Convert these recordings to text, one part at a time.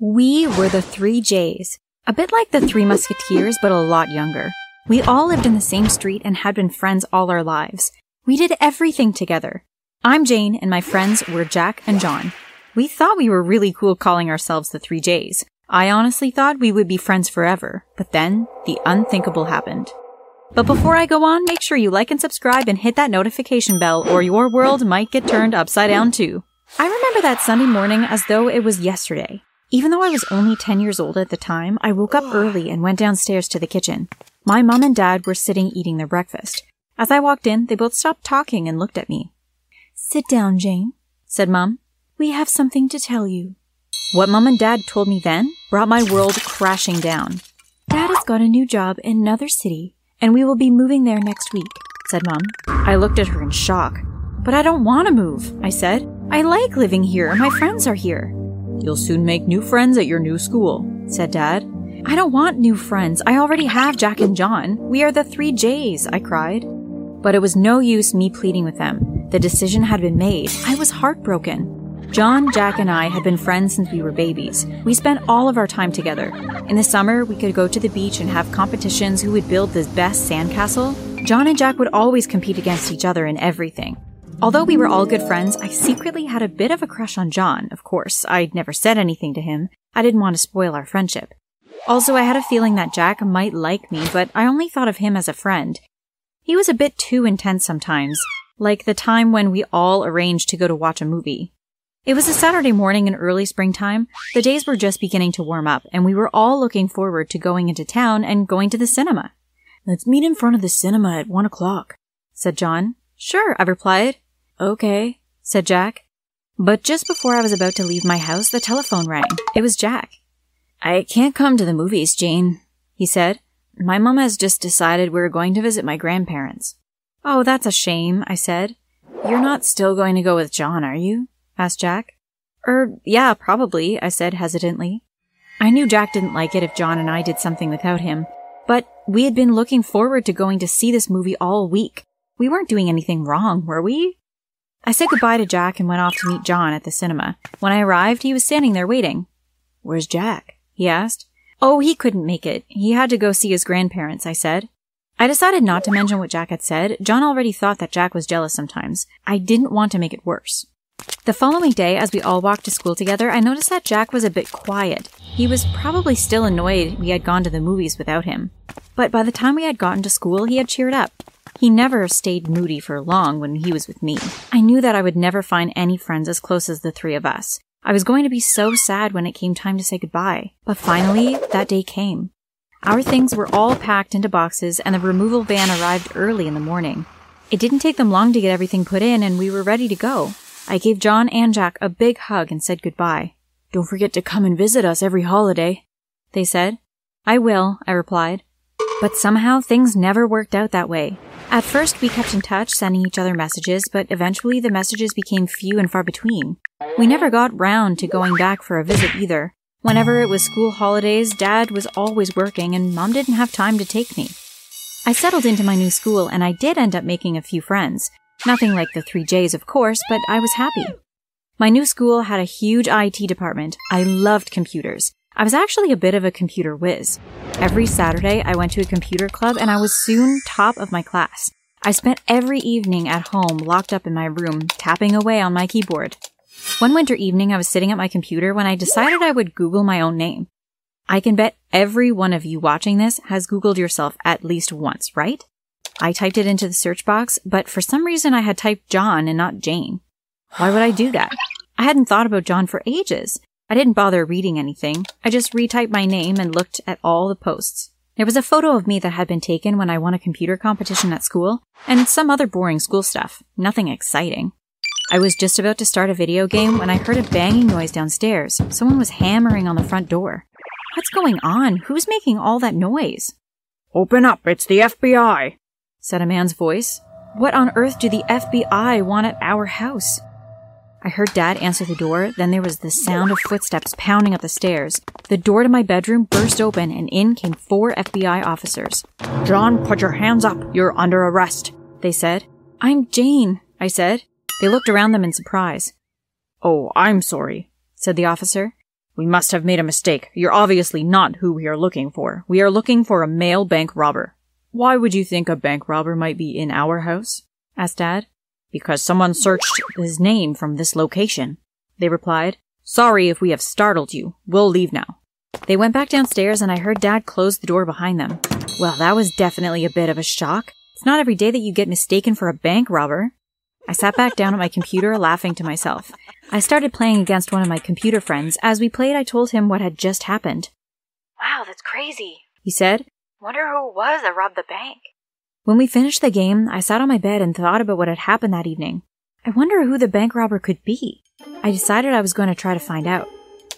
We were the Three J's, a bit like the Three Musketeers, but a lot younger. We all lived in the same street and had been friends all our lives. We did everything together. I'm Jane, and my friends were Jack and John. We thought we were really cool calling ourselves the Three J's. I honestly thought we would be friends forever, but then the unthinkable happened. But before I go on, make sure you like and subscribe and hit that notification bell, or your world might get turned upside down too. I remember that Sunday morning as though it was yesterday. Even though I was only 10 years old at the time, I woke up early and went downstairs to the kitchen. My mom and dad were sitting eating their breakfast. As I walked in, they both stopped talking and looked at me. Sit down, Jane, said Mom. We have something to tell you. What Mom and Dad told me then brought my world crashing down. Dad has got a new job in another city, and we will be moving there next week, said Mom. I looked at her in shock. But I don't want to move, I said. I like living here. My friends are here. You'll soon make new friends at your new school, said Dad. I don't want new friends. I already have Jack and John. We are the three J's, I cried. But it was no use me pleading with them. The decision had been made. I was heartbroken. John, Jack, and I had been friends since we were babies. We spent all of our time together. In the summer, we could go to the beach and have competitions who would build the best sandcastle. John and Jack would always compete against each other in everything. Although we were all good friends, I secretly had a bit of a crush on John, of course. I'd never said anything to him. I didn't want to spoil our friendship. Also, I had a feeling that Jack might like me, but I only thought of him as a friend. He was a bit too intense sometimes, like the time when we all arranged to go to watch a movie. It was a Saturday morning in early springtime. The days were just beginning to warm up, and we were all looking forward to going into town and going to the cinema. Let's meet in front of the cinema at one o'clock, said John. Sure, I replied. Okay, said Jack. But just before I was about to leave my house, the telephone rang. It was Jack. I can't come to the movies, Jane, he said. My mom has just decided we're going to visit my grandparents. Oh, that's a shame, I said. You're not still going to go with John, are you? asked Jack. Er, yeah, probably, I said hesitantly. I knew Jack didn't like it if John and I did something without him, but we had been looking forward to going to see this movie all week. We weren't doing anything wrong, were we? I said goodbye to Jack and went off to meet John at the cinema. When I arrived, he was standing there waiting. Where's Jack? he asked. Oh, he couldn't make it. He had to go see his grandparents, I said. I decided not to mention what Jack had said. John already thought that Jack was jealous sometimes. I didn't want to make it worse. The following day, as we all walked to school together, I noticed that Jack was a bit quiet. He was probably still annoyed we had gone to the movies without him. But by the time we had gotten to school, he had cheered up. He never stayed moody for long when he was with me. I knew that I would never find any friends as close as the three of us. I was going to be so sad when it came time to say goodbye. But finally, that day came. Our things were all packed into boxes and the removal van arrived early in the morning. It didn't take them long to get everything put in and we were ready to go. I gave John and Jack a big hug and said goodbye. Don't forget to come and visit us every holiday, they said. I will, I replied. But somehow things never worked out that way. At first, we kept in touch, sending each other messages, but eventually the messages became few and far between. We never got round to going back for a visit either. Whenever it was school holidays, Dad was always working and Mom didn't have time to take me. I settled into my new school and I did end up making a few friends. Nothing like the three J's, of course, but I was happy. My new school had a huge IT department. I loved computers. I was actually a bit of a computer whiz. Every Saturday, I went to a computer club and I was soon top of my class. I spent every evening at home locked up in my room, tapping away on my keyboard. One winter evening, I was sitting at my computer when I decided I would Google my own name. I can bet every one of you watching this has Googled yourself at least once, right? I typed it into the search box, but for some reason I had typed John and not Jane. Why would I do that? I hadn't thought about John for ages. I didn't bother reading anything. I just retyped my name and looked at all the posts. There was a photo of me that had been taken when I won a computer competition at school, and some other boring school stuff. Nothing exciting. I was just about to start a video game when I heard a banging noise downstairs. Someone was hammering on the front door. What's going on? Who's making all that noise? Open up, it's the FBI, said a man's voice. What on earth do the FBI want at our house? I heard Dad answer the door, then there was the sound of footsteps pounding up the stairs. The door to my bedroom burst open, and in came four FBI officers. John, put your hands up. You're under arrest, they said. I'm Jane, I said. They looked around them in surprise. Oh, I'm sorry, said the officer. We must have made a mistake. You're obviously not who we are looking for. We are looking for a male bank robber. Why would you think a bank robber might be in our house? asked Dad. Because someone searched his name from this location, they replied. Sorry if we have startled you. We'll leave now. They went back downstairs and I heard Dad close the door behind them. Well, that was definitely a bit of a shock. It's not every day that you get mistaken for a bank robber. I sat back down at my computer, laughing to myself. I started playing against one of my computer friends. As we played, I told him what had just happened. Wow, that's crazy, he said. Wonder who it was that robbed the bank. When we finished the game, I sat on my bed and thought about what had happened that evening. I wonder who the bank robber could be. I decided I was going to try to find out.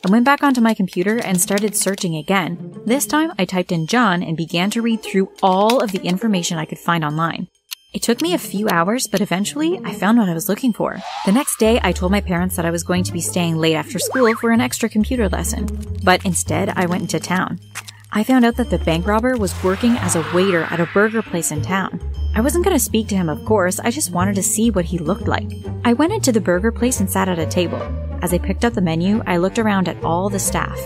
I went back onto my computer and started searching again. This time, I typed in John and began to read through all of the information I could find online. It took me a few hours, but eventually I found what I was looking for. The next day, I told my parents that I was going to be staying late after school for an extra computer lesson. But instead, I went into town. I found out that the bank robber was working as a waiter at a burger place in town. I wasn't going to speak to him, of course, I just wanted to see what he looked like. I went into the burger place and sat at a table. As I picked up the menu, I looked around at all the staff.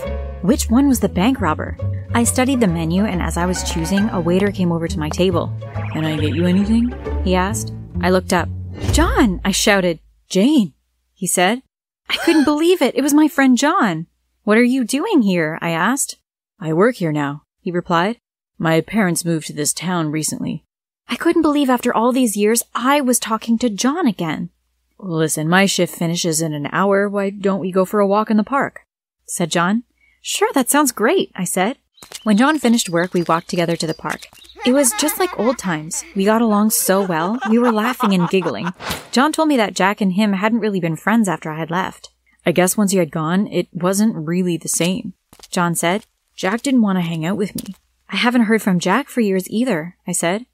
Which one was the bank robber? I studied the menu, and as I was choosing, a waiter came over to my table. Can I get you anything? He asked. I looked up. John! I shouted. Jane! He said. I couldn't believe it. It was my friend John. What are you doing here? I asked. I work here now, he replied. My parents moved to this town recently. I couldn't believe after all these years I was talking to John again. Listen, my shift finishes in an hour. Why don't we go for a walk in the park? said John. Sure, that sounds great, I said. When John finished work, we walked together to the park. It was just like old times. We got along so well. We were laughing and giggling. John told me that Jack and him hadn't really been friends after I had left. I guess once you had gone, it wasn't really the same. John said, Jack didn't want to hang out with me. I haven't heard from Jack for years either, I said.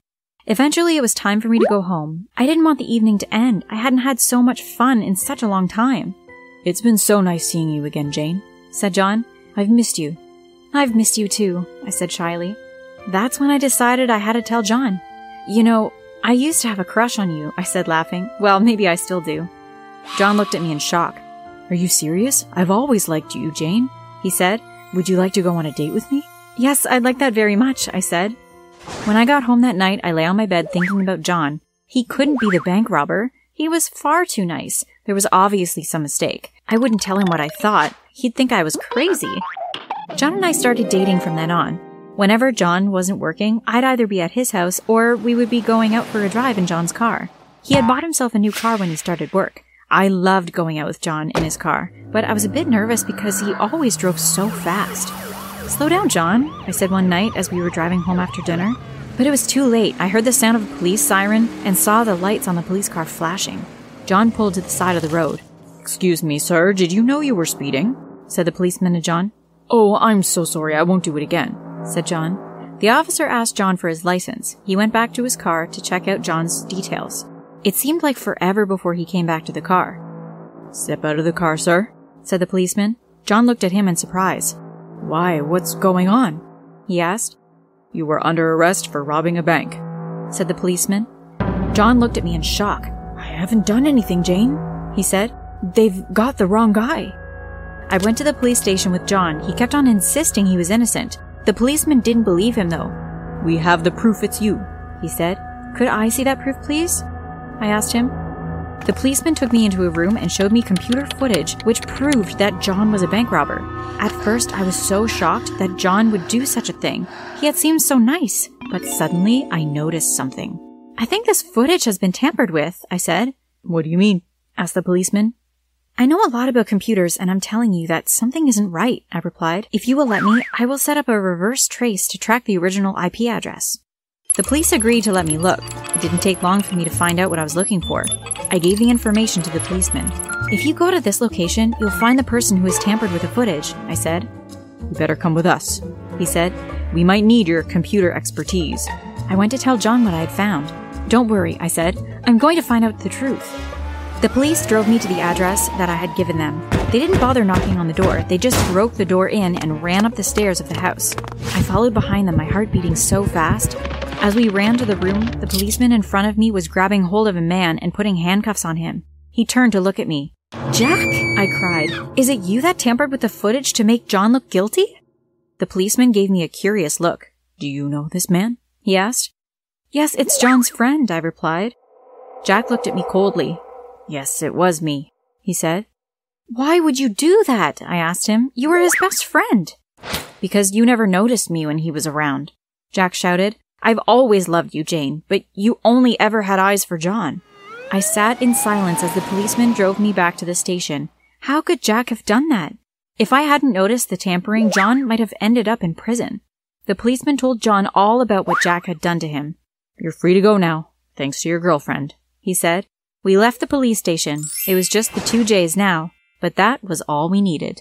Eventually, it was time for me to go home. I didn't want the evening to end. I hadn't had so much fun in such a long time. It's been so nice seeing you again, Jane, said John. I've missed you. I've missed you too, I said shyly. That's when I decided I had to tell John. You know, I used to have a crush on you, I said laughing. Well, maybe I still do. John looked at me in shock. Are you serious? I've always liked you, Jane, he said. Would you like to go on a date with me? Yes, I'd like that very much, I said. When I got home that night, I lay on my bed thinking about John. He couldn't be the bank robber. He was far too nice. There was obviously some mistake. I wouldn't tell him what I thought. He'd think I was crazy. John and I started dating from then on. Whenever John wasn't working, I'd either be at his house or we would be going out for a drive in John's car. He had bought himself a new car when he started work. I loved going out with John in his car, but I was a bit nervous because he always drove so fast. Slow down, John, I said one night as we were driving home after dinner. But it was too late. I heard the sound of a police siren and saw the lights on the police car flashing. John pulled to the side of the road. Excuse me, sir, did you know you were speeding? said the policeman to John. Oh, I'm so sorry, I won't do it again, said John. The officer asked John for his license. He went back to his car to check out John's details. It seemed like forever before he came back to the car. Step out of the car, sir, said the policeman. John looked at him in surprise. Why, what's going on? he asked. You were under arrest for robbing a bank, said the policeman. John looked at me in shock. I haven't done anything, Jane, he said. They've got the wrong guy. I went to the police station with John. He kept on insisting he was innocent. The policeman didn't believe him, though. We have the proof it's you, he said. Could I see that proof, please? I asked him. The policeman took me into a room and showed me computer footage which proved that John was a bank robber. At first, I was so shocked that John would do such a thing. He had seemed so nice, but suddenly I noticed something. I think this footage has been tampered with, I said. What do you mean? asked the policeman. I know a lot about computers and I'm telling you that something isn't right, I replied. If you will let me, I will set up a reverse trace to track the original IP address. The police agreed to let me look. It didn't take long for me to find out what I was looking for. I gave the information to the policeman. If you go to this location, you'll find the person who has tampered with the footage, I said. You better come with us, he said. We might need your computer expertise. I went to tell John what I had found. Don't worry, I said. I'm going to find out the truth. The police drove me to the address that I had given them. They didn't bother knocking on the door, they just broke the door in and ran up the stairs of the house. I followed behind them, my heart beating so fast. As we ran to the room, the policeman in front of me was grabbing hold of a man and putting handcuffs on him. He turned to look at me. Jack, I cried, is it you that tampered with the footage to make John look guilty? The policeman gave me a curious look. Do you know this man? he asked. Yes, it's John's friend, I replied. Jack looked at me coldly. Yes, it was me, he said. Why would you do that? I asked him. You were his best friend. Because you never noticed me when he was around. Jack shouted. I've always loved you, Jane, but you only ever had eyes for John. I sat in silence as the policeman drove me back to the station. How could Jack have done that? If I hadn't noticed the tampering, John might have ended up in prison. The policeman told John all about what Jack had done to him. You're free to go now, thanks to your girlfriend, he said. We left the police station. It was just the two J's now, but that was all we needed.